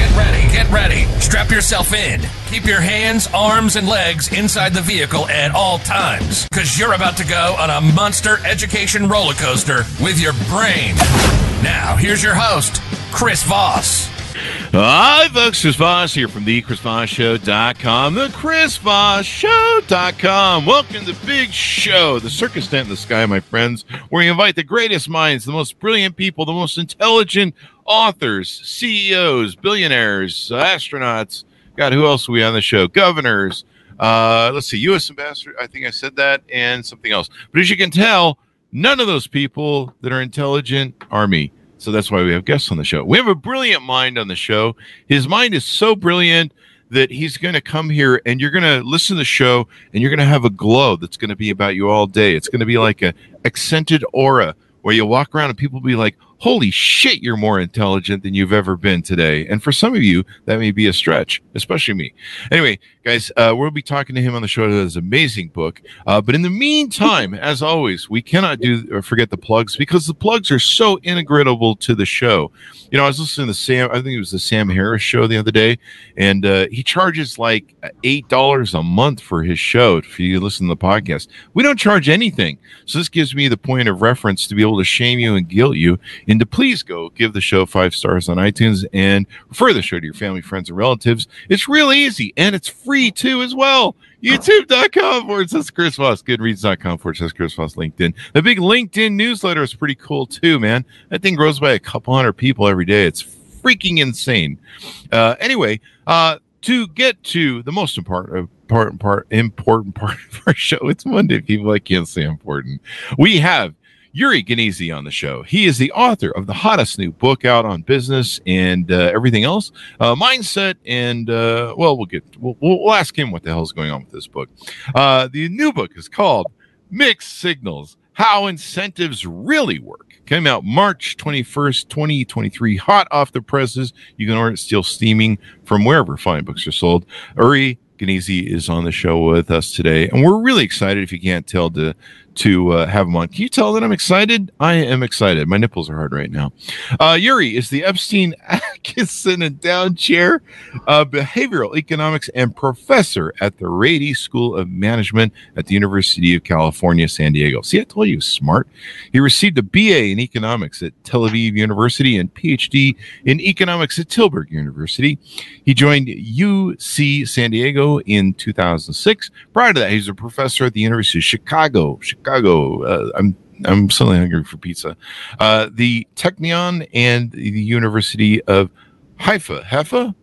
Get ready, get ready. Strap yourself in. Keep your hands, arms, and legs inside the vehicle at all times, because you're about to go on a monster education roller coaster with your brain. Now, here's your host, Chris Voss. Hi, folks. Chris Voss here from the ChrisVossShow.com, the ChrisVossShow.com. Welcome to the big show, the circus tent in the sky, my friends, where we invite the greatest minds, the most brilliant people, the most intelligent authors, CEOs, billionaires, astronauts. God, who else are we on the show? Governors. Uh, let's see, U.S. ambassador. I think I said that, and something else. But as you can tell, none of those people that are intelligent are me. So that's why we have guests on the show. We have a brilliant mind on the show. His mind is so brilliant that he's going to come here and you're going to listen to the show and you're going to have a glow that's going to be about you all day. It's going to be like a accented aura where you walk around and people be like, holy shit, you're more intelligent than you've ever been today. And for some of you, that may be a stretch, especially me. Anyway, guys, uh, we'll be talking to him on the show. His amazing book. Uh, but in the meantime, as always, we cannot do or forget the plugs because the plugs are so integratable to the show. You know, I was listening to Sam, I think it was the Sam Harris show the other day, and uh, he charges like $8 a month for his show if you listen to the podcast. We don't charge anything. So this gives me the point of reference to be able to shame you and guilt you and to please go give the show five stars on iTunes and refer the show to your family, friends, and relatives. It's real easy and it's free too as well. YouTube.com forward says Chris Voss, Goodreads.com forward says Chris Voss, LinkedIn. The big LinkedIn newsletter is pretty cool too, man. That thing grows by a couple hundred people every day. It's freaking insane. Uh, anyway, uh, to get to the most important important part important part of our show, it's Monday, people. I can't say important. We have Yuri Gneezy on the show. He is the author of the hottest new book out on business and uh, everything else, uh, mindset, and uh, well, we'll get we'll, we'll, ask him what the hell is going on with this book. Uh, the new book is called Mixed Signals: How Incentives Really Work. Came out March 21st, 2023, hot off the presses. You can order it still steaming from wherever fine books are sold. Uri Gneezy is on the show with us today, and we're really excited. If you can't tell, to to uh, have him on. Can you tell that I'm excited? I am excited. My nipples are hard right now. Uh, Yuri is the Epstein Atkinson Endowed Chair of Behavioral Economics and professor at the Rady School of Management at the University of California, San Diego. See, I told you smart. He received a BA in economics at Tel Aviv University and PhD in economics at Tilburg University. He joined UC San Diego in 2006. Prior to that, he was a professor at the University of Chicago. Chicago. Uh, I'm I'm suddenly hungry for pizza. Uh, the Technion and the University of Haifa. Haifa?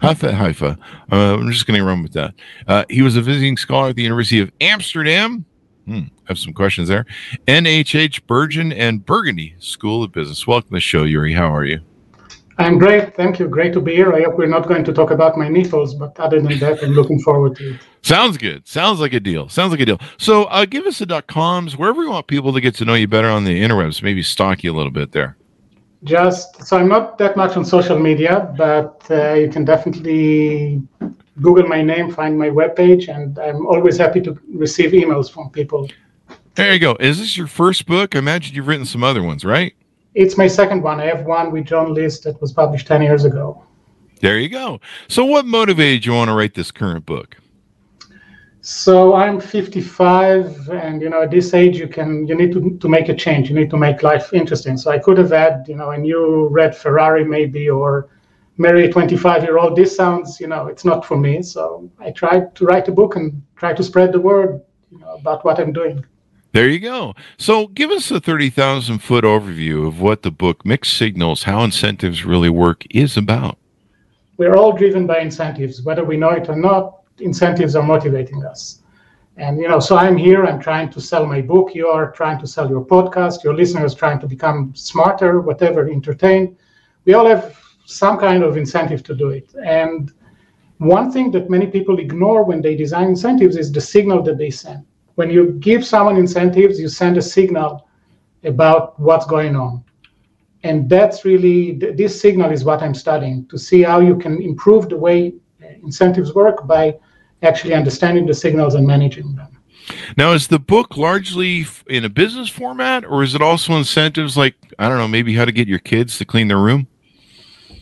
Haifa, Haifa. Uh, I'm just going to run with that. Uh, he was a visiting scholar at the University of Amsterdam. Hmm, have some questions there. NHH Bergen and Burgundy School of Business. Welcome to the show, Yuri. How are you? I'm great. Thank you. Great to be here. I hope we're not going to talk about my nipples, but other than that, I'm looking forward to it. Sounds good. Sounds like a deal. Sounds like a deal. So uh, give us the dot coms, wherever you want people to get to know you better on the interwebs, maybe stalk you a little bit there. Just so I'm not that much on social media, but uh, you can definitely Google my name, find my webpage, and I'm always happy to receive emails from people. There you go. Is this your first book? I imagine you've written some other ones, right? It's my second one. I have one with John List that was published 10 years ago. There you go. So, what motivated you want to write this current book? So I'm 55, and you know, at this age, you can you need to to make a change. You need to make life interesting. So I could have had you know a new red Ferrari maybe, or marry a 25 year old. This sounds you know it's not for me. So I tried to write a book and try to spread the word you know, about what I'm doing. There you go. So, give us a 30,000 foot overview of what the book Mixed Signals How Incentives Really Work is about. We're all driven by incentives, whether we know it or not, incentives are motivating us. And, you know, so I'm here, I'm trying to sell my book, you are trying to sell your podcast, your listeners trying to become smarter, whatever, entertained. We all have some kind of incentive to do it. And one thing that many people ignore when they design incentives is the signal that they send when you give someone incentives, you send a signal about what's going on. And that's really, this signal is what I'm studying to see how you can improve the way uh, incentives work by actually understanding the signals and managing them. Now, is the book largely in a business format, or is it also incentives like I don't know, maybe how to get your kids to clean their room?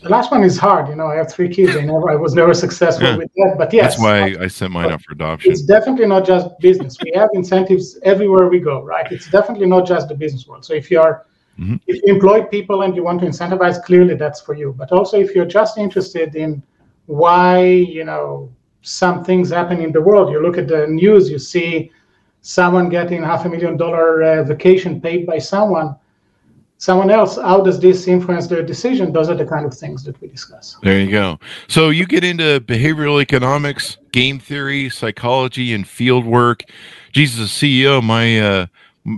The last one is hard. You know, I have three kids. I never, I was never successful yeah. with that. But yes, that's why I sent mine up for adoption. It's definitely not just business. We have incentives everywhere we go, right? It's definitely not just the business world. So if you are mm-hmm. if you employ people and you want to incentivize, clearly that's for you. But also if you're just interested in why, you know, some things happen in the world, you look at the news, you see someone getting half a million dollar uh, vacation paid by someone someone else how does this influence their decision those are the kind of things that we discuss there you go so you get into behavioral economics game theory psychology and field work jesus ceo my uh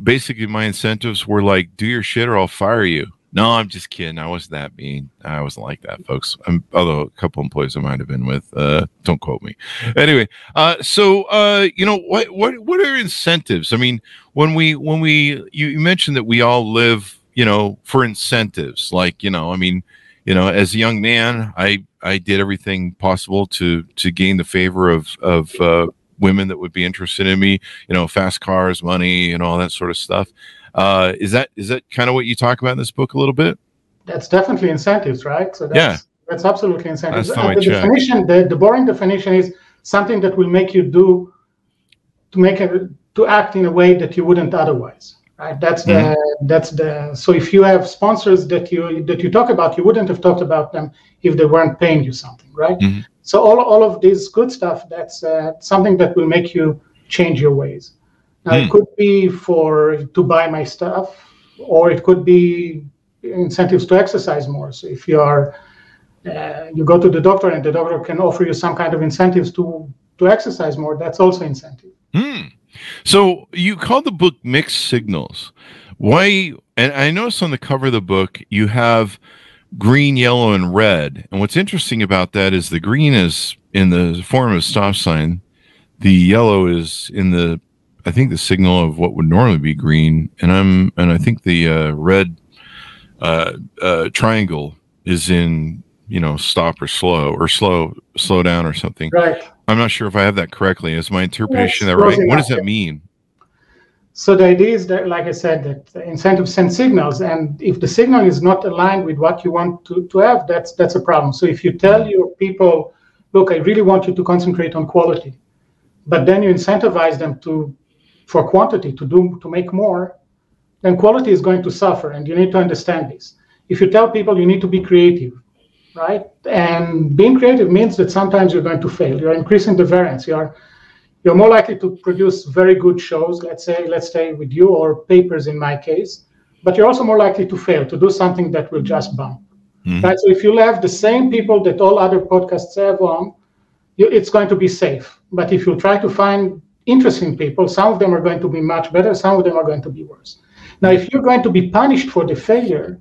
basically my incentives were like do your shit or i'll fire you no, I'm just kidding. I wasn't that mean. I wasn't like that, folks. I'm, although a couple employees I might have been with. Uh, don't quote me. Anyway, uh, so uh, you know what? What what are incentives? I mean, when we when we you, you mentioned that we all live, you know, for incentives. Like you know, I mean, you know, as a young man, I I did everything possible to to gain the favor of of uh, women that would be interested in me. You know, fast cars, money, and all that sort of stuff. Uh, is that is that kind of what you talk about in this book a little bit? That's definitely incentives, right? So that's, yeah, that's absolutely incentives. That's uh, the check. definition, the, the boring definition is something that will make you do to make a, to act in a way that you wouldn't otherwise. Right? That's the mm-hmm. that's the so if you have sponsors that you that you talk about, you wouldn't have talked about them if they weren't paying you something, right? Mm-hmm. So all, all of this good stuff, that's uh, something that will make you change your ways. Now, mm. it could be for to buy my stuff, or it could be incentives to exercise more. So if you are uh, you go to the doctor and the doctor can offer you some kind of incentives to to exercise more, that's also incentive. Mm. So you call the book Mixed Signals. Why? And I noticed on the cover of the book you have green, yellow, and red. And what's interesting about that is the green is in the form of a stop sign. The yellow is in the I think the signal of what would normally be green, and I'm and I think the uh, red uh, uh, triangle is in you know stop or slow or slow slow down or something. Right. I'm not sure if I have that correctly. Is my interpretation that right? What does that mean? So the idea is that, like I said, that incentives send signals, and if the signal is not aligned with what you want to, to have, that's that's a problem. So if you tell your people, look, I really want you to concentrate on quality, but then you incentivize them to for quantity to do to make more, then quality is going to suffer, and you need to understand this. If you tell people you need to be creative, right, and being creative means that sometimes you're going to fail. You're increasing the variance. You're you're more likely to produce very good shows. Let's say, let's say with you or papers in my case, but you're also more likely to fail to do something that will just bump. Mm-hmm. Right. So if you have the same people that all other podcasts have on, you, it's going to be safe. But if you try to find interesting people, some of them are going to be much better, some of them are going to be worse. Now, if you're going to be punished for the failure,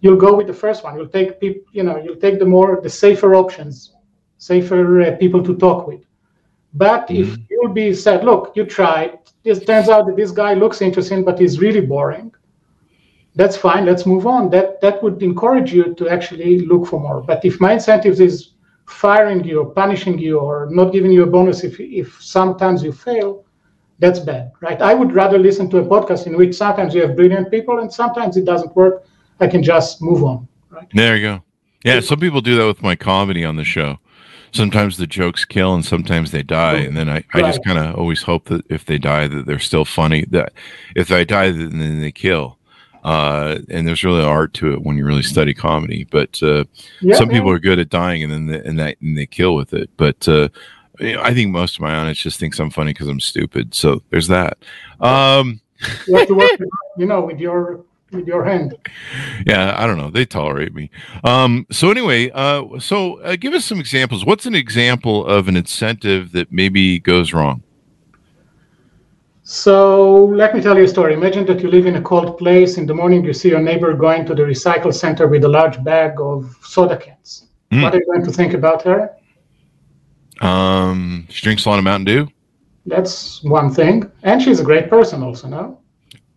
you'll go with the first one. You'll take people, you know, you'll take the more the safer options, safer uh, people to talk with. But mm-hmm. if you'll be said, look, you tried. It turns out that this guy looks interesting, but he's really boring. That's fine. Let's move on. That that would encourage you to actually look for more. But if my incentives is firing you or punishing you or not giving you a bonus if, if sometimes you fail, that's bad, right? I would rather listen to a podcast in which sometimes you have brilliant people and sometimes it doesn't work. I can just move on, right? There you go. Yeah, some people do that with my comedy on the show. Sometimes the jokes kill and sometimes they die. And then I, I just kind of always hope that if they die, that they're still funny. That if I die, then they kill uh, and there's really art to it when you really study comedy. But uh, yeah, some people are good at dying, and then they, and that and they kill with it. But uh, I think most of my audience just thinks I'm funny because I'm stupid. So there's that. Um, you have to work, you know, with your with your hand. Yeah, I don't know. They tolerate me. Um, so anyway, uh, so uh, give us some examples. What's an example of an incentive that maybe goes wrong? So let me tell you a story. Imagine that you live in a cold place. In the morning, you see your neighbor going to the recycle center with a large bag of soda cans. Mm. What are you going to think about her? Um, she drinks a lot of Mountain Dew. That's one thing, and she's a great person, also. No.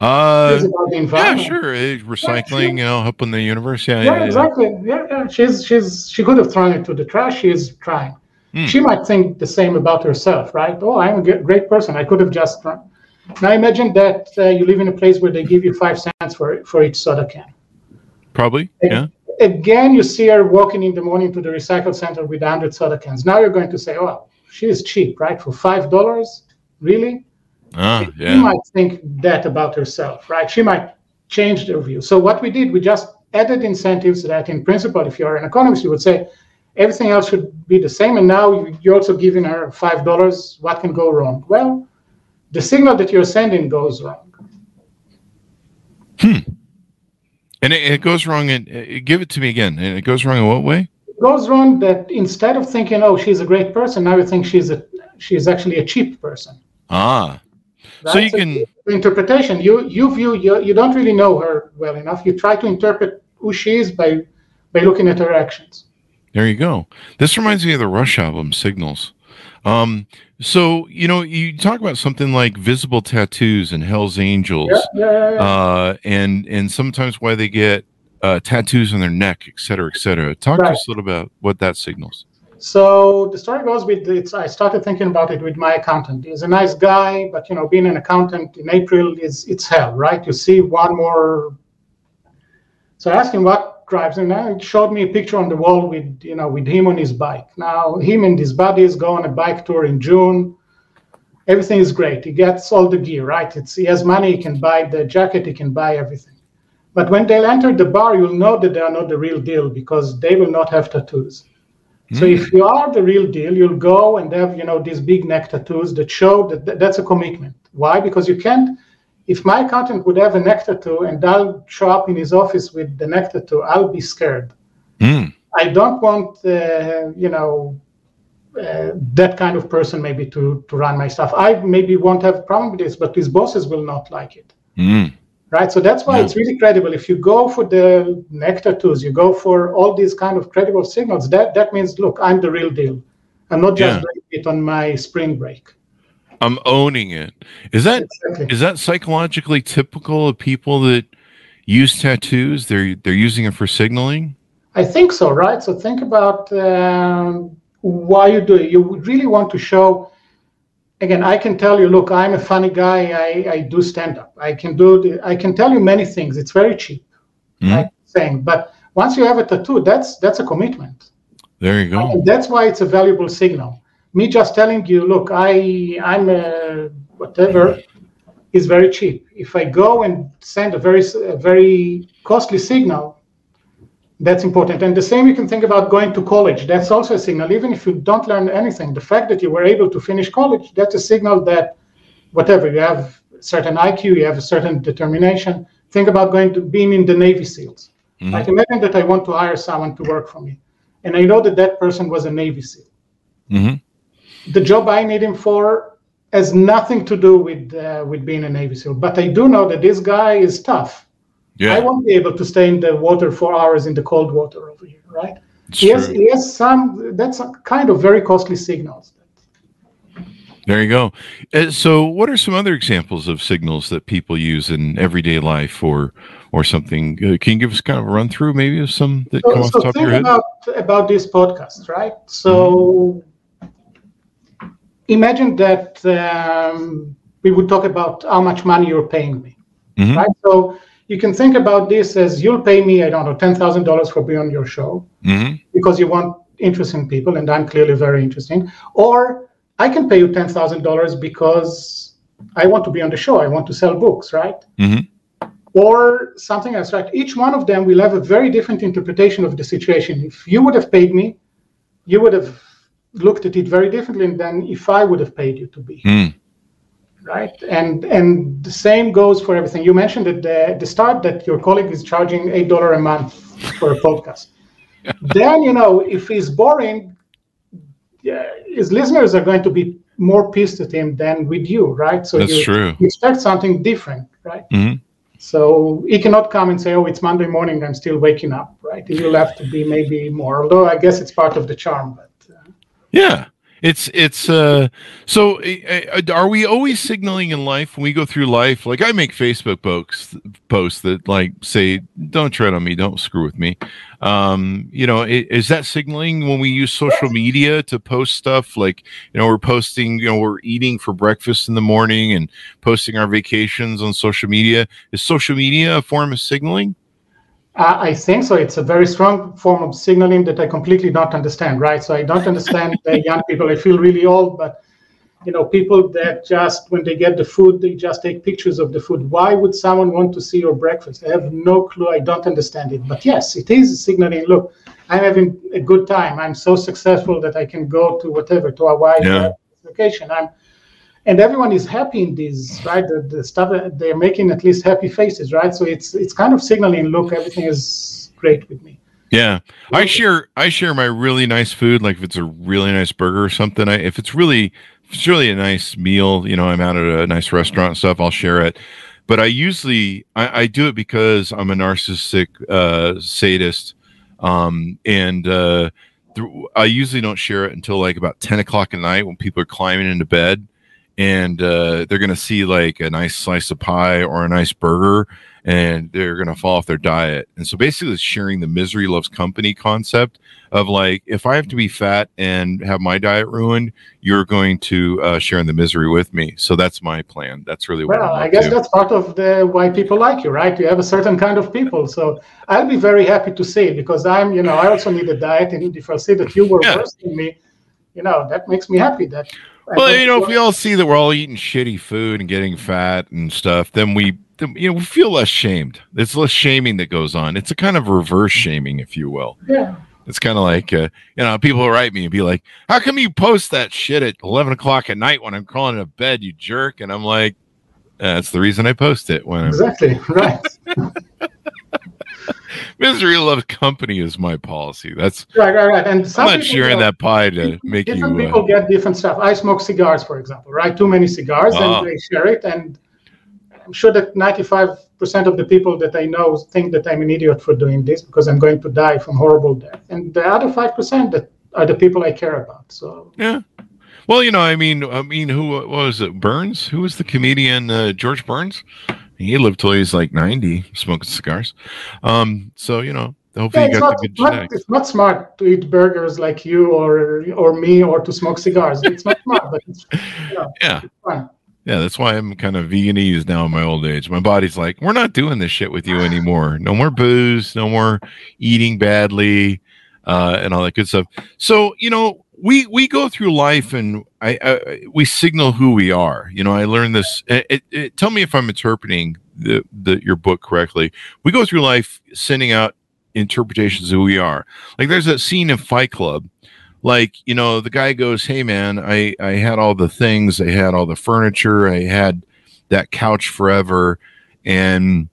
Uh, She's about the yeah, sure. Recycling, you know, helping the universe. Yeah, Yeah, yeah, yeah. exactly. Yeah, yeah. She's she's she could have thrown it to the trash. She is trying. Hmm. She might think the same about herself, right? Oh, I'm a great person. I could have just thrown. Now imagine that uh, you live in a place where they give you five cents for for each soda can. Probably. Yeah. Again, you see her walking in the morning to the recycle center with 100 soda cans. Now you're going to say, oh, she is cheap, right? For $5? Really? Ah, She might think that about herself, right? She might change their view. So what we did, we just added incentives that in principle, if you're an economist, you would say everything else should be the same. And now you- you're also giving her $5. What can go wrong? Well, the signal that you're sending goes wrong. Hmm. And it, it goes wrong. In, uh, give it to me again. And it goes wrong in what way? It goes wrong that instead of thinking, oh, she's a great person, now you think she's a she's actually a cheap person. Ah, so right? you can. interpretation. You you view you you don't really know her well enough. You try to interpret who she is by by looking at her actions. There you go. This reminds me of the Rush album, Signals. Um, so you know, you talk about something like visible tattoos and Hell's Angels, Yeah, yeah, yeah, uh, and and sometimes why they get uh, tattoos on their neck, et cetera, et cetera. Talk to us a little about what that signals. So the story goes with it's. I started thinking about it with my accountant. He's a nice guy, but you know, being an accountant in April is it's hell, right? You see one more. So I asked him what drives him. Now he showed me a picture on the wall with you know with him on his bike. Now him and his buddies go on a bike tour in June. Everything is great. He gets all the gear, right? It's he has money. He can buy the jacket. He can buy everything. But when they'll enter the bar, you'll know that they are not the real deal because they will not have tattoos. So if you are the real deal, you'll go and have you know these big neck tattoos that show that th- that's a commitment. Why? Because you can't. If my accountant would have a neck tattoo and I'll show up in his office with the neck tattoo, I'll be scared. Mm. I don't want uh, you know uh, that kind of person maybe to to run my stuff. I maybe won't have a problem with this, but his bosses will not like it Mm. Right? So that's why Yeah. it's really credible. If you go for the nectar tattoos, you go for all these kind of credible signals. That that means, look, I'm the real deal. I'm not just Yeah. doing it on my spring break. I'm owning it. Is that Exactly. is that psychologically typical of people that use tattoos? They're they're using it for signaling. I think so, right? So think about um, why you do it. You really want to show. Again, I can tell you, look, I'm a funny guy. I, I do stand up. I can do. The, I can tell you many things. It's very cheap, Mhm. right? Saying, but once you have a tattoo, that's that's a commitment. There you go. And that's why it's a valuable signal. Me just telling you, look, I I'm a whatever is very cheap. If I go and send a very a very costly signal, that's important. And the same you can think about going to college. That's also a signal. Even if you don't learn anything, the fact that you were able to finish college, that's a signal that whatever you have certain IQ, you have a certain determination. Think about going to being in the Navy SEALs. Mhm. Like imagine that I want to hire someone to work for me, and I know that that person was a Navy SEAL. Mhm. The job I need him for has nothing to do with uh, with being a Navy SEAL, but I do know that this guy is tough. I won't be able to stay in the water for hours in the cold water over here, right? it's yes, true. he some. That's a kind of very costly signals. There you go. Uh, so, what are some other examples of signals that people use in everyday life, or or something? Uh, can you give us kind of a run through, maybe, of some that come So, off so the top of think your head? about about this podcast, right? So imagine that um, we would talk about how much money you're paying me, Mhm. right? So you can think about this as you'll pay me, I don't know, ten thousand dollars for being on your show Mhm. because you want interesting people, and I'm clearly very interesting, or I can pay you ten thousand dollars because I want to be on the show. I want to sell books, right? Mhm. or something else, right? Each one of them will have a very different interpretation of the situation. If you would have paid me, you would have looked at it very differently than if I would have paid you to be, Mm. Right? And and the same goes for everything. You mentioned at the, the start that your colleague is charging eight dollar a month for a podcast. then you know if he's boring, yeah, his listeners are going to be more pissed at him than with you, right? So That's you, true. expect something different, right? Mhm. So he cannot come and say, "Oh, it's Monday morning. I'm still waking up." Right? You'll have to be maybe more. Although I guess it's part of the charm. But uh, Yeah, it's it's uh so uh, are we always signaling in life when we go through life? Like i make facebook posts posts that like say don't tread on me don't screw with me. Um you know is that signaling when we use social media to post stuff? Like you know we're posting you know we're eating for breakfast in the morning and posting our vacations on social media. Is social media a form of signaling I think so. It's a very strong form of signaling that I completely don't understand, right? So I don't understand the young people. I feel really old, but you know, people that just when they get the food, they just take pictures of the food. Why would someone want to see your breakfast? I have no clue. I don't understand it. But yes, it is signaling. Look, I'm having a good time. I'm so successful that I can go to whatever to Hawaii yeah. vacation. I'm and everyone is happy in this, right? The, the stuff they're making at least happy faces, right? So it's it's kind of signaling, look, everything is great with me. Yeah, I share I share my really nice food. Like if it's a really nice burger or something, I, if it's really if it's really a nice meal, you know, I'm out at a nice restaurant and stuff, I'll share it. But I usually I, I do it because I'm a narcissistic uh, sadist, um, and uh, th- I usually don't share it until like about ten o'clock at night when people are climbing into bed and uh, they're going to see like a nice slice of pie or a nice burger and they're going to fall off their diet. And so basically, it's sharing the misery loves company concept of like, if I have to be fat and have my diet ruined, you're going to uh, share in the misery with me. So that's my plan. That's really what well, I guess to. that's part of the why people like you, right? You have a certain kind of people. So I'll be very happy to see because I'm, you know, I also need a diet. And if I see that you were yeah. worse than me, you know, that makes me happy that well, you know, if we all see that we're all eating shitty food and getting fat and stuff, then we, then, you know, we feel less shamed. It's less shaming that goes on. It's a kind of reverse shaming, if you will. Yeah. It's kind of like, uh, you know, people write me and be like, "How come you post that shit at eleven o'clock at night when I'm crawling into bed, you jerk?" And I'm like, "That's the reason I post it when I'm- exactly right." Misery loves company is my policy. That's right, right, right. And I'm not sharing that pie to make different you. Different people uh, get different stuff. I smoke cigars, for example, right? Too many cigars, and ah. they share it. And I'm sure that 95% of the people that I know think that I'm an idiot for doing this because I'm going to die from horrible death. And the other 5% that are the people I care about. So yeah. Well, you know, I mean, I mean, who was it? Burns? Who was the comedian? Uh, George Burns. He lived till he's like 90 smoking cigars. Um, so, you know, hopefully yeah, you got not, the good not, It's not smart to eat burgers like you or or me or to smoke cigars. It's not smart, but it's, you know, yeah. It's. Yeah, that's why I'm kind of veganese now in my old age. My body's like, we're not doing this shit with you anymore. No more booze, no more eating badly, uh, and all that good stuff. So, you know, we we go through life and I, I, we signal who we are. You know, I learned this. It, it, it, tell me if I'm interpreting the, the your book correctly. We go through life sending out interpretations of who we are. Like there's that scene in Fight Club. Like you know, the guy goes, "Hey man, I I had all the things. I had all the furniture. I had that couch forever, and."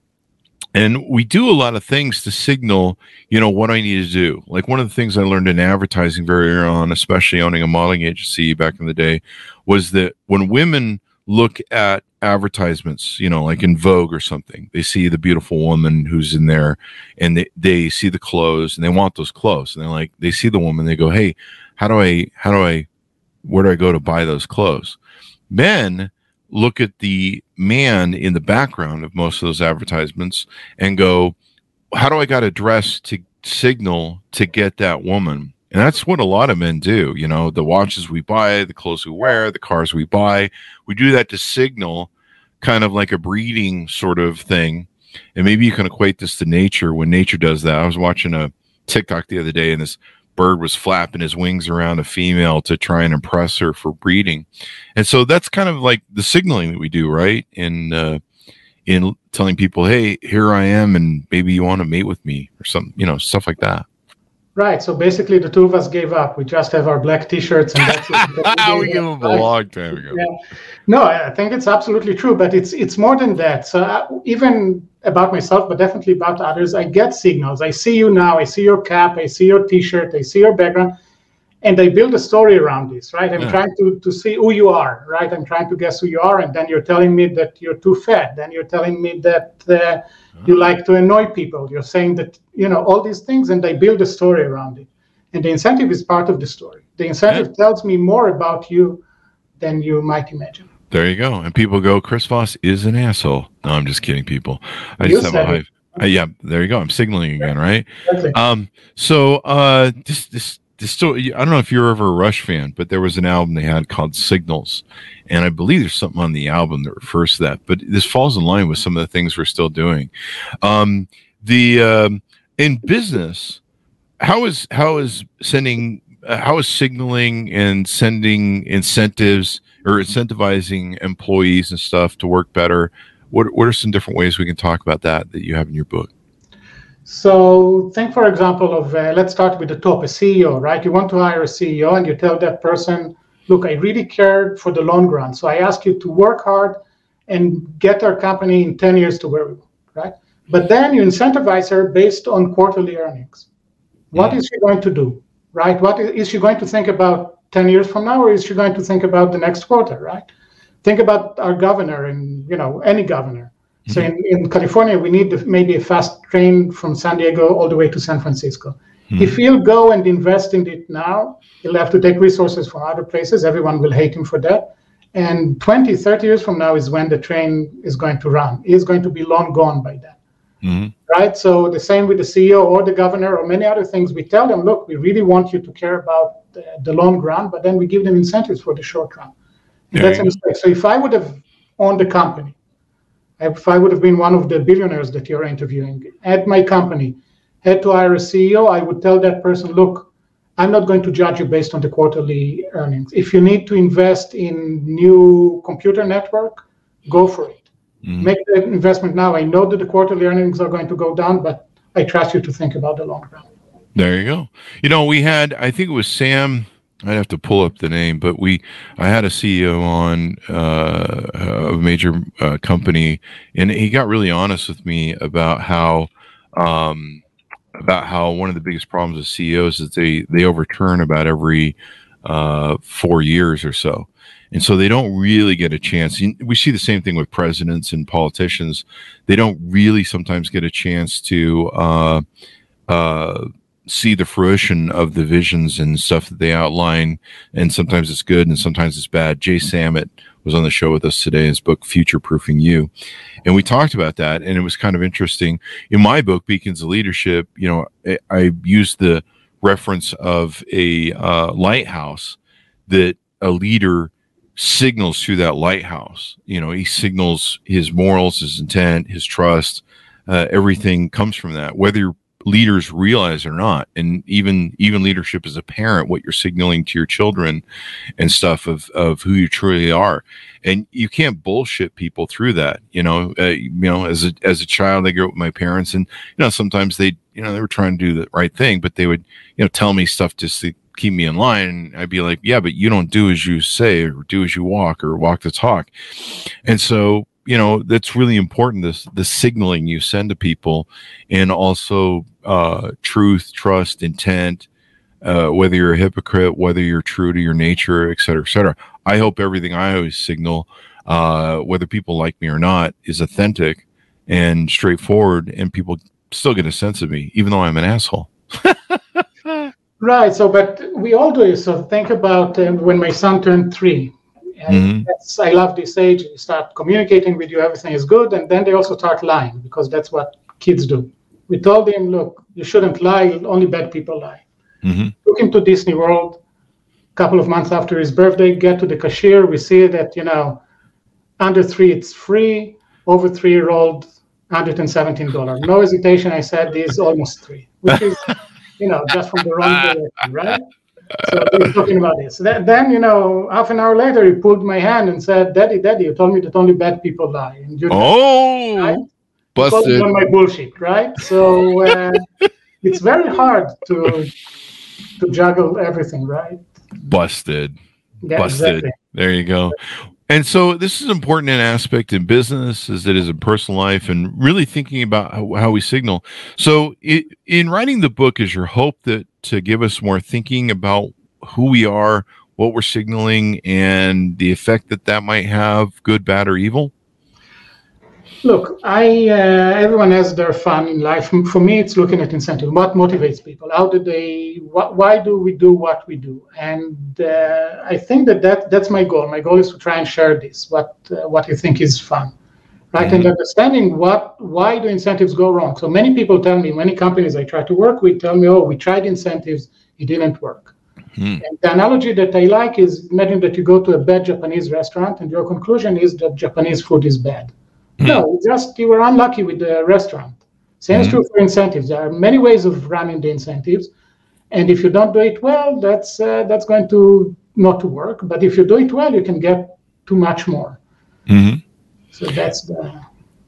And we do a lot of things to signal you know what i need to do. Like one of the things i learned in advertising very early on especially owning a modeling agency back in the day was that when women look at advertisements you know like in vogue or something they see the beautiful woman who's in there and they, they see the clothes and they want those clothes. And they're like they see the woman they go hey how do i how do i where do i go to buy those clothes? Men look at the man in the background of most of those advertisements and go, how do I got to dress to signal to get that woman? And that's what a lot of men do. You know, the watches we buy, the clothes we wear, the cars we buy, we do that to signal kind of like a breeding sort of thing. And maybe you can equate this to nature when nature does that. I was watching a TikTok the other day and this bird was flapping his wings around a female to try and impress her for breeding. And so that's kind of like the signaling that we do, right? In uh, in telling people, "Hey, here I am, and maybe you want to mate with me," or some, you know, stuff like that. Right. So basically, the two of us gave up. We just have our black T-shirts, and that's it. we gave up a long time ago. Yeah. No, I think it's absolutely true, but it's it's more than that. So I, uh, even about myself, but definitely about others, I get signals. I see you now. I see your cap. I see your T-shirt. I see your background, and I build a story around this. Right. I'm yeah. trying to to see who you are. Right. I'm trying to guess who you are, and then you're telling me that you're too fat. Then you're telling me that uh, you like to annoy people. You're saying that you know all these things, and I build a story around it. And the incentive is part of the story. The incentive yeah. tells me more about you than you might imagine. There you go. And people go, Chris Voss is an asshole. No, I'm just kidding, people. I you just have a high. Uh, yeah, there you go. I'm signaling again, right? Um, so uh, this this this still. I don't know if you're ever a Rush fan, but there was an album they had called Signals, and I believe there's something on the album that refers to that. But this falls in line with some of the things we're still doing. Um, the um, in business, how is how is sending uh, how is signaling and sending incentives or incentivizing employees and stuff to work better? What what are some different ways we can talk about that that you have in your book? So think, for example, of uh, let's start with the top, a CEO, right? You want to hire a CEO, and you tell that person, "Look, I really care for the long run, so I ask you to work hard and get our company in 10 years to where we want." Right? But then you incentivize her based on quarterly earnings. What mm. is she going to do? Right? What is, is she going to think about 10 years from now, or is she going to think about the next quarter? Right? Think about our governor and you know any governor. Mm-hmm. So in, in California, we need maybe a fast train from San Diego all the way to San Francisco. Mm-hmm. If he'll go and invest in it now, he'll have to take resources from other places. Everyone will hate him for that. And 20, 30 years from now is when the train is going to run. He's going to be long gone by then. Mm-hmm. Right. So the same with the CEO or the governor or many other things. We tell them, look, we really want you to care about the, the long run, but then we give them incentives for the short run. that's a mistake. So if I would have owned the company, if I would have been one of the billionaires that you're interviewing at my company, had to hire a CEO, I would tell that person, look, I'm not going to judge you based on the quarterly earnings. If you need to invest in new computer network, go for it. Mm-hmm. Make the investment now. I know that the quarterly earnings are going to go down, but I trust you to think about the long run. There you go. You know, we had, I think it was Sam. I'd have to pull up the name, but we, I had a CEO on uh, a major uh, company, and he got really honest with me about how, um, about how one of the biggest problems with CEOs is they they overturn about every uh, four years or so and so they don't really get a chance. We see the same thing with presidents and politicians; they don't really sometimes get a chance to uh, uh, see the fruition of the visions and stuff that they outline. And sometimes it's good, and sometimes it's bad. Jay Samit was on the show with us today. His book "Future Proofing You," and we talked about that, and it was kind of interesting. In my book, Beacons of Leadership, you know, I, I used the reference of a uh, lighthouse that a leader signals through that lighthouse. You know, he signals his morals, his intent, his trust. Uh, everything comes from that, whether leaders realize or not. And even even leadership as a parent, what you're signaling to your children and stuff of of who you truly are. And you can't bullshit people through that. You know, uh, you know, as a as a child, I grew up with my parents, and you know, sometimes they, you know, they were trying to do the right thing, but they would, you know, tell me stuff just to keep me in line. And I'd be like, yeah, but you don't do as you say or do as you walk or walk the talk. And so, you know, that's really important. This, the signaling you send to people and also, uh, truth, trust, intent, uh, whether you're a hypocrite, whether you're true to your nature, et cetera, et cetera. I hope everything I always signal, uh, whether people like me or not, is authentic and straightforward, and people still get a sense of me, even though I'm an asshole. Right. So, but we all do. So think about uh, when my son turned three. Mm-hmm. I love this age. You start communicating with you, everything is good, and then they also start lying because that's what kids do. We told him, look, you shouldn't lie. Only bad people lie. Mm-hmm. Took him to Disney World. A couple of months after his birthday, get to the cashier. We see that you know, under three it's free. Over three year old, hundred and seventeen dollars. No hesitation. I said, this is almost three, which is you know, just from the wrong direction, right? So he's talking about this. Then, you know, half an hour later, he pulled my hand and said, "Daddy, Daddy, you told me that only bad people lie." And you know, oh, right? Busted on my bullshit, right? So uh, it's very hard to to juggle everything, right? Busted, yeah, busted. Exactly. There you go. And so this is important in aspect in business as it is in personal life and really thinking about how, how we signal. So it, in writing the book is your hope that to give us more thinking about who we are, what we're signaling and the effect that that might have good, bad or evil? Look, I uh, everyone has their fun in life. For me, it's looking at incentive. What motivates people? How do they? Wh- why do we do what we do? And uh, I think that, that that's my goal. My goal is to try and share this. What uh, what you think is fun, right? Mm-hmm. And understanding what why do incentives go wrong? So many people tell me, many companies I try to work with tell me, oh, we tried incentives, it didn't work. Mm-hmm. And the analogy that I like is imagine that you go to a bad Japanese restaurant and your conclusion is that Japanese food is bad no, just you were unlucky with the restaurant. Same is mm-hmm. true for incentives. There are many ways of running the incentives, and if you don't do it well, that's uh, that's going to not to work. But if you do it well, you can get too much more. Mm-hmm. So that's the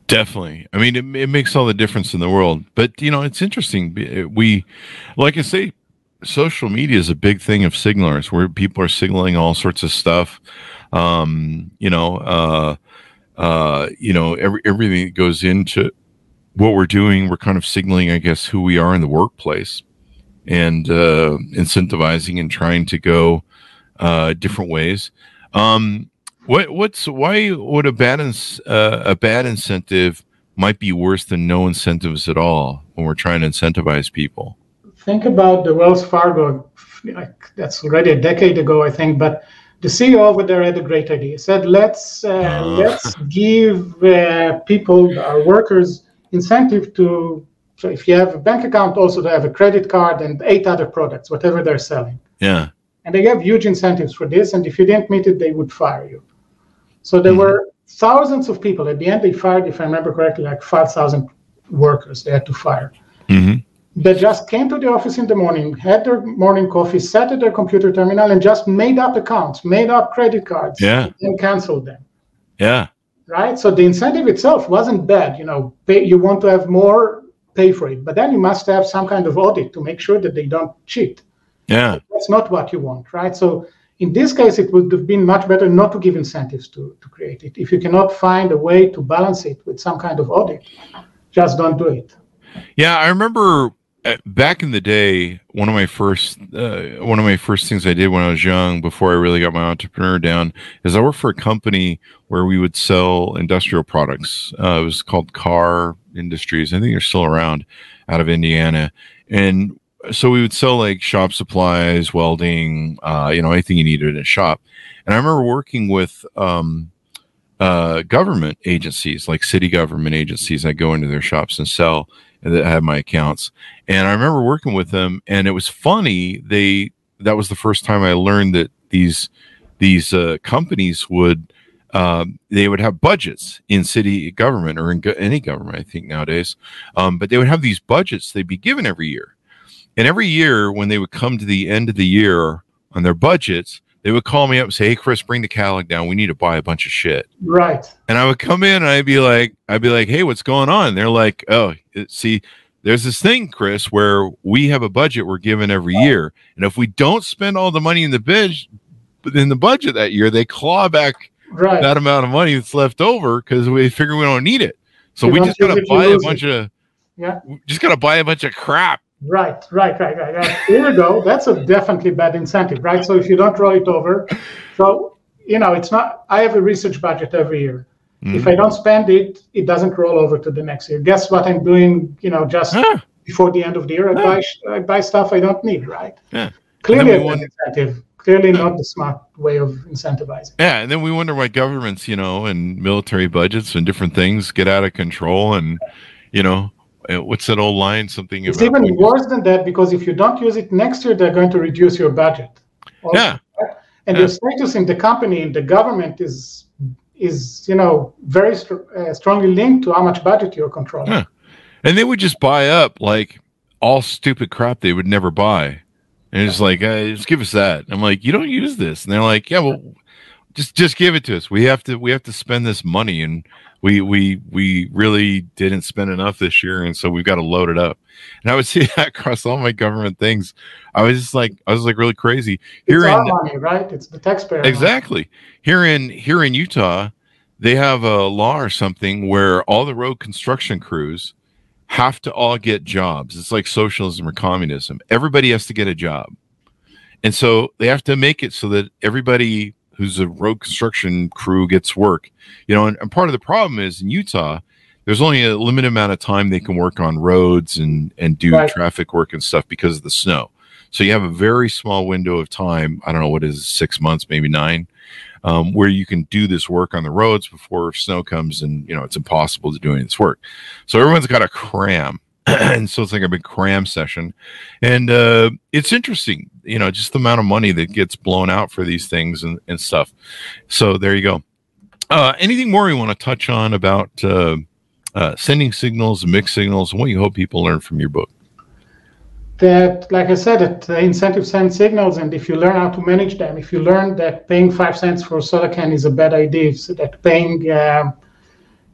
Definitely. I mean, it, it makes all the difference in the world. But, you know, it's interesting. We, like I say, social media is a big thing of signalers where people are signaling all sorts of stuff. Um, you know, uh, uh, you know, every, everything that goes into what we're doing, we're kind of signaling, I guess, who we are in the workplace and uh, incentivizing and trying to go uh, different ways. Um, what what's why would a bad uh, a bad incentive might be worse than no incentives at all when we're trying to incentivize people? Think about the Wells Fargo. Like that's already a decade ago, I think, but the CEO over there had a great idea. He said, "Let's uh, uh. let's give uh, people, our workers, incentive to. So if you have a bank account, also to have a credit card and eight other products, whatever they're selling. Yeah. And they have huge incentives for this. And if you didn't meet it, they would fire you. So there mm-hmm. were thousands of people. At the end, they fired, if I remember correctly, like five thousand workers. They had to fire. Mm-hmm that just came to the office in the morning, had their morning coffee, sat at their computer terminal, and just made up accounts, made up credit cards, yeah. and canceled them. Yeah. Right. So the incentive itself wasn't bad. You know, pay, you want to have more, pay for it, but then you must have some kind of audit to make sure that they don't cheat. Yeah. That's not what you want, right? So in this case, it would have been much better not to give incentives to, to create it. If you cannot find a way to balance it with some kind of audit, just don't do it. Yeah, I remember back in the day, one of my first uh, one of my first things I did when I was young, before I really got my entrepreneur down, is I worked for a company where we would sell industrial products. Uh, it was called Car Industries. I think they're still around, out of Indiana, and so we would sell like shop supplies, welding, uh, you know, anything you needed in a shop. And I remember working with um, uh, government agencies, like city government agencies. I go into their shops and sell that had my accounts. And I remember working with them, and it was funny. They that was the first time I learned that these these uh, companies would um, they would have budgets in city government or in go- any government, I think nowadays. Um, but they would have these budgets they'd be given every year, and every year when they would come to the end of the year on their budgets, they would call me up and say, "Hey, Chris, bring the catalog down. We need to buy a bunch of shit." Right. And I would come in and I'd be like, I'd be like, "Hey, what's going on?" And they're like, "Oh, see, there's this thing, Chris, where we have a budget we're given every year, and if we don't spend all the money in the bid in the budget that year, they claw back right. that amount of money that's left over because we figure we don't need it. So you we just gotta buy a bunch it. of yeah, just gotta buy a bunch of crap Right, right, right, right. right. Here we go. That's a definitely bad incentive, right? So if you don't roll it over, so you know, it's not. I have a research budget every year. Mm-hmm. If I don't spend it, it doesn't roll over to the next year. Guess what I'm doing? You know, just before the end of the year, I buy I buy stuff I don't need, right? Yeah. Clearly, a wonder- incentive. Clearly, not the smart way of incentivizing. Yeah, and then we wonder why governments, you know, and military budgets and different things get out of control, and you know, uh, what's that old line? Something. It's even worse than that because if you don't use it next year, they're going to reduce your budget. Also, yeah. Right? And yeah. your status in the company in the government is is you know very uh, strongly linked to how much budget you're controlling. Yeah. And they would just buy up like all stupid crap they would never buy. And it's like, uh, just give us that. I'm like, you don't use this. And they're like, yeah, well, just just give it to us. We have to we have to spend this money, and we we we really didn't spend enough this year, and so we've got to load it up. And I would see that across all my government things. I was just like, I was like really crazy. Here it's in, money, right? It's the taxpayer. Exactly. Money. Here in here in Utah, they have a law or something where all the road construction crews have to all get jobs. It's like socialism or communism. Everybody has to get a job. And so they have to make it so that everybody who's a road construction crew gets work. You know, and, and part of the problem is in Utah, there's only a limited amount of time they can work on roads and and do Right. traffic work and stuff because of the snow. So you have a very small window of time. I don't know what is six months, maybe nine, um, where you can do this work on the roads before snow comes, and you know it's impossible to do any of this work. So everyone's got to cram, and so it's like a big cram session, and uh, it's interesting, you know, just the amount of money that gets blown out for these things and, and stuff. So there you go. Uh, anything more you want to touch on about uh, uh, sending signals, mixed signals, what you hope people learn from your book? that, like I said, that uh, incentives send signals, and if you learn how to manage them, if you learn that paying five cents for a soda can is a bad idea, so that paying um,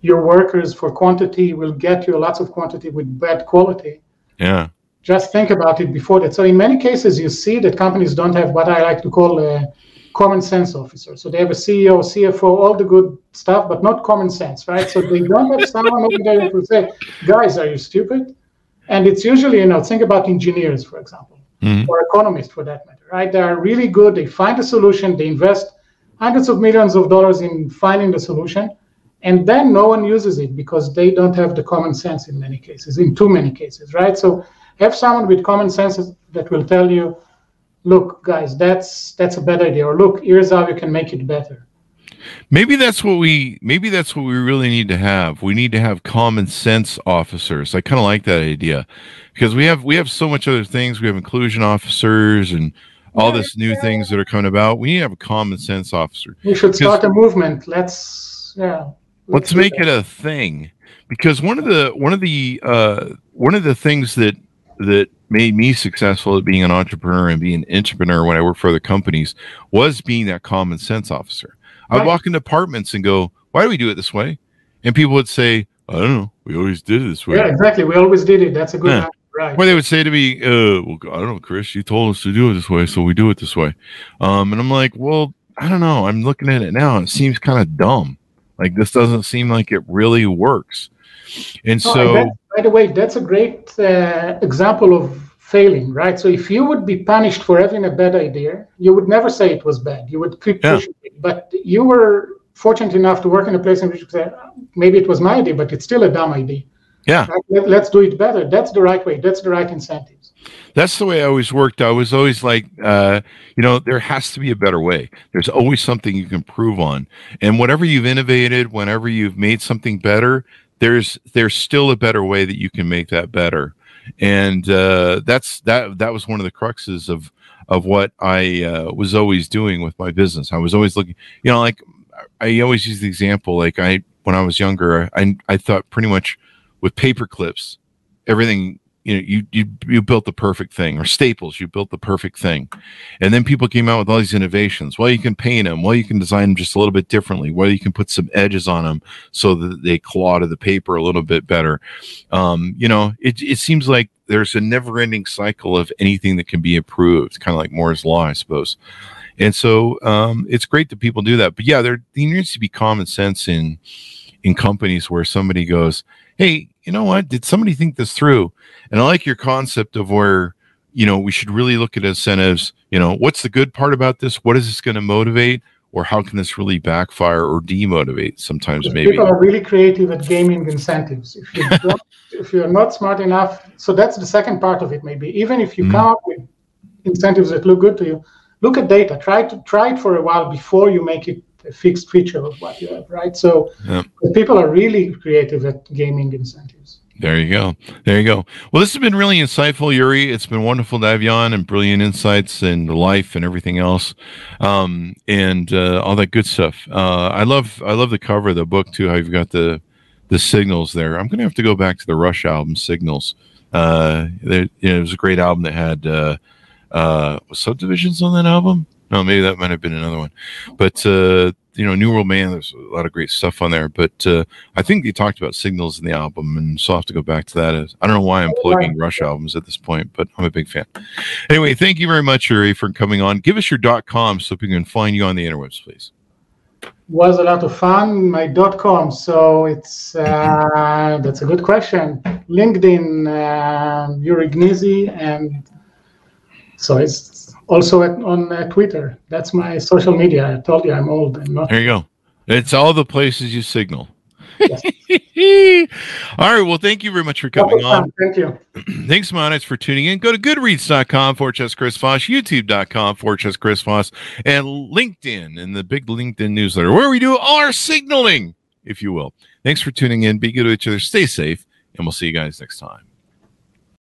your workers for quantity will get you lots of quantity with bad quality. Yeah. Just think about it before that. So in many cases, you see that companies don't have what I like to call a common sense officer. So they have a CEO, CFO, all the good stuff, but not common sense, right? So they don't have someone over there say, "Guys, are you stupid?" And it's usually, you know, think about engineers, for example, Mhm. or economists for that matter, right? They are really good. They find a solution. They invest hundreds of millions of dollars in finding the solution, and then no one uses it because they don't have the common sense in many cases, in too many cases, right? So have someone with common sense that will tell you, look, guys, that's that's a bad idea, or look, here's how you can make it better. Maybe that's what we maybe that's what we really need to have. We need to have common sense officers. I kind of like that idea because we have we have so much other things. We have inclusion officers and all this new things that are coming about. We need to have a common sense officer. We should start a movement. Let's yeah. Let's make that. it a thing because one of the one of the uh, one of the things that that made me successful at being an entrepreneur and being an entrepreneur when I worked for other companies was being that common sense officer. I would walk into apartments and go, "Why do we do it this way?" And people would say, "I don't know. We always did it this way." Yeah, exactly. We always did it. That's a good Yeah. answer, right? Or they would say to me, uh, well, I don't know, Chris, you told us to do it this way, so we do it this way. Um, and I'm like, well, I don't know. I'm looking at it now. And it seems kind of dumb. Like this doesn't seem like it really works. And so, and that- by the way, that's a great uh, example of failing, right? So if you would be punished for having a bad idea, you would never say it was bad. You would keep Yeah. pushing it. But you were fortunate enough to work in a place in which you said, maybe it was my idea, but it's still a dumb idea. yeah, Right? Let, let's do it better. That's the right way. That's the right incentives. That's the way I always worked. I was always like, uh, you know, there has to be a better way. There's always something you can improve on. And whatever you've innovated, whenever you've made something better, there's there's still a better way that you can make that better. And uh, that's that that was one of the cruxes of of what I uh, was always doing with my business. I was always looking, you know, like I always use the example, like I when I was younger, I I thought pretty much with paper clips, everything you know, you you you built the perfect thing, or Staples, you built the perfect thing, and then people came out with all these innovations. Well, you can paint them. Well, you can design them just a little bit differently. Well, you can put some edges on them so that they claw to the paper a little bit better. Um, you know, it it seems like there's a never-ending cycle of anything that can be improved, kind of like Moore's law, I suppose. And so um, it's great that people do that. But yeah, there, there needs to be common sense in in companies where somebody goes, "Hey, you know what? Did somebody think this through?" And I like your concept of where you know we should really look at incentives. You know, what's the good part about this? What is this going to motivate? Or how can this really backfire or demotivate? Sometimes Because maybe. People are really creative at gaming incentives. If you don't, if you're not smart enough, so that's the second part of it. Maybe even if you Mhm. come up with incentives that look good to you, look at data. Try to try it for a while before you make it a fixed feature of what you have. Right. So people are really creative at gaming incentives. There you go. There you go. Well, this has been really insightful, Yuri. It's been wonderful to have you on and brilliant insights and life and everything else, um, and uh, all that good stuff. Uh, I love I love the cover of the book too. How you've got the the signals there. I'm gonna have to go back to the Rush album, Signals. Uh, there, you know, it was a great album that had uh, uh, subdivisions on that album. No, maybe that might have been another one, but uh, you know, New World Man. There's a lot of great stuff on there, but uh, I think they talked about signals in the album, and so I'll have to go back to that. I don't know why I'm plugging Rush albums at this point, but I'm a big fan. Anyway, thank you very much, Yuri, for coming on. Give us your dot com so people can find you on the interwebs, please. Was a lot of fun. My dot com. So it's uh, that's a good question. LinkedIn, um, Yuri Gneezy, and so it's also at, on uh, Twitter. That's my social media. I told you I'm old. I'm not. There you go. It's all the places you signal. All right. Well, thank you very much for coming on. Thank you. Thanks, Monads, for tuning in. Go to goodreads.com for Chess Chris Voss, youtube.com for Chess Chris Voss, and LinkedIn and the big LinkedIn newsletter where we do all our signaling, if you will. Thanks for tuning in. Be good to each other. Stay safe, and we'll see you guys next time.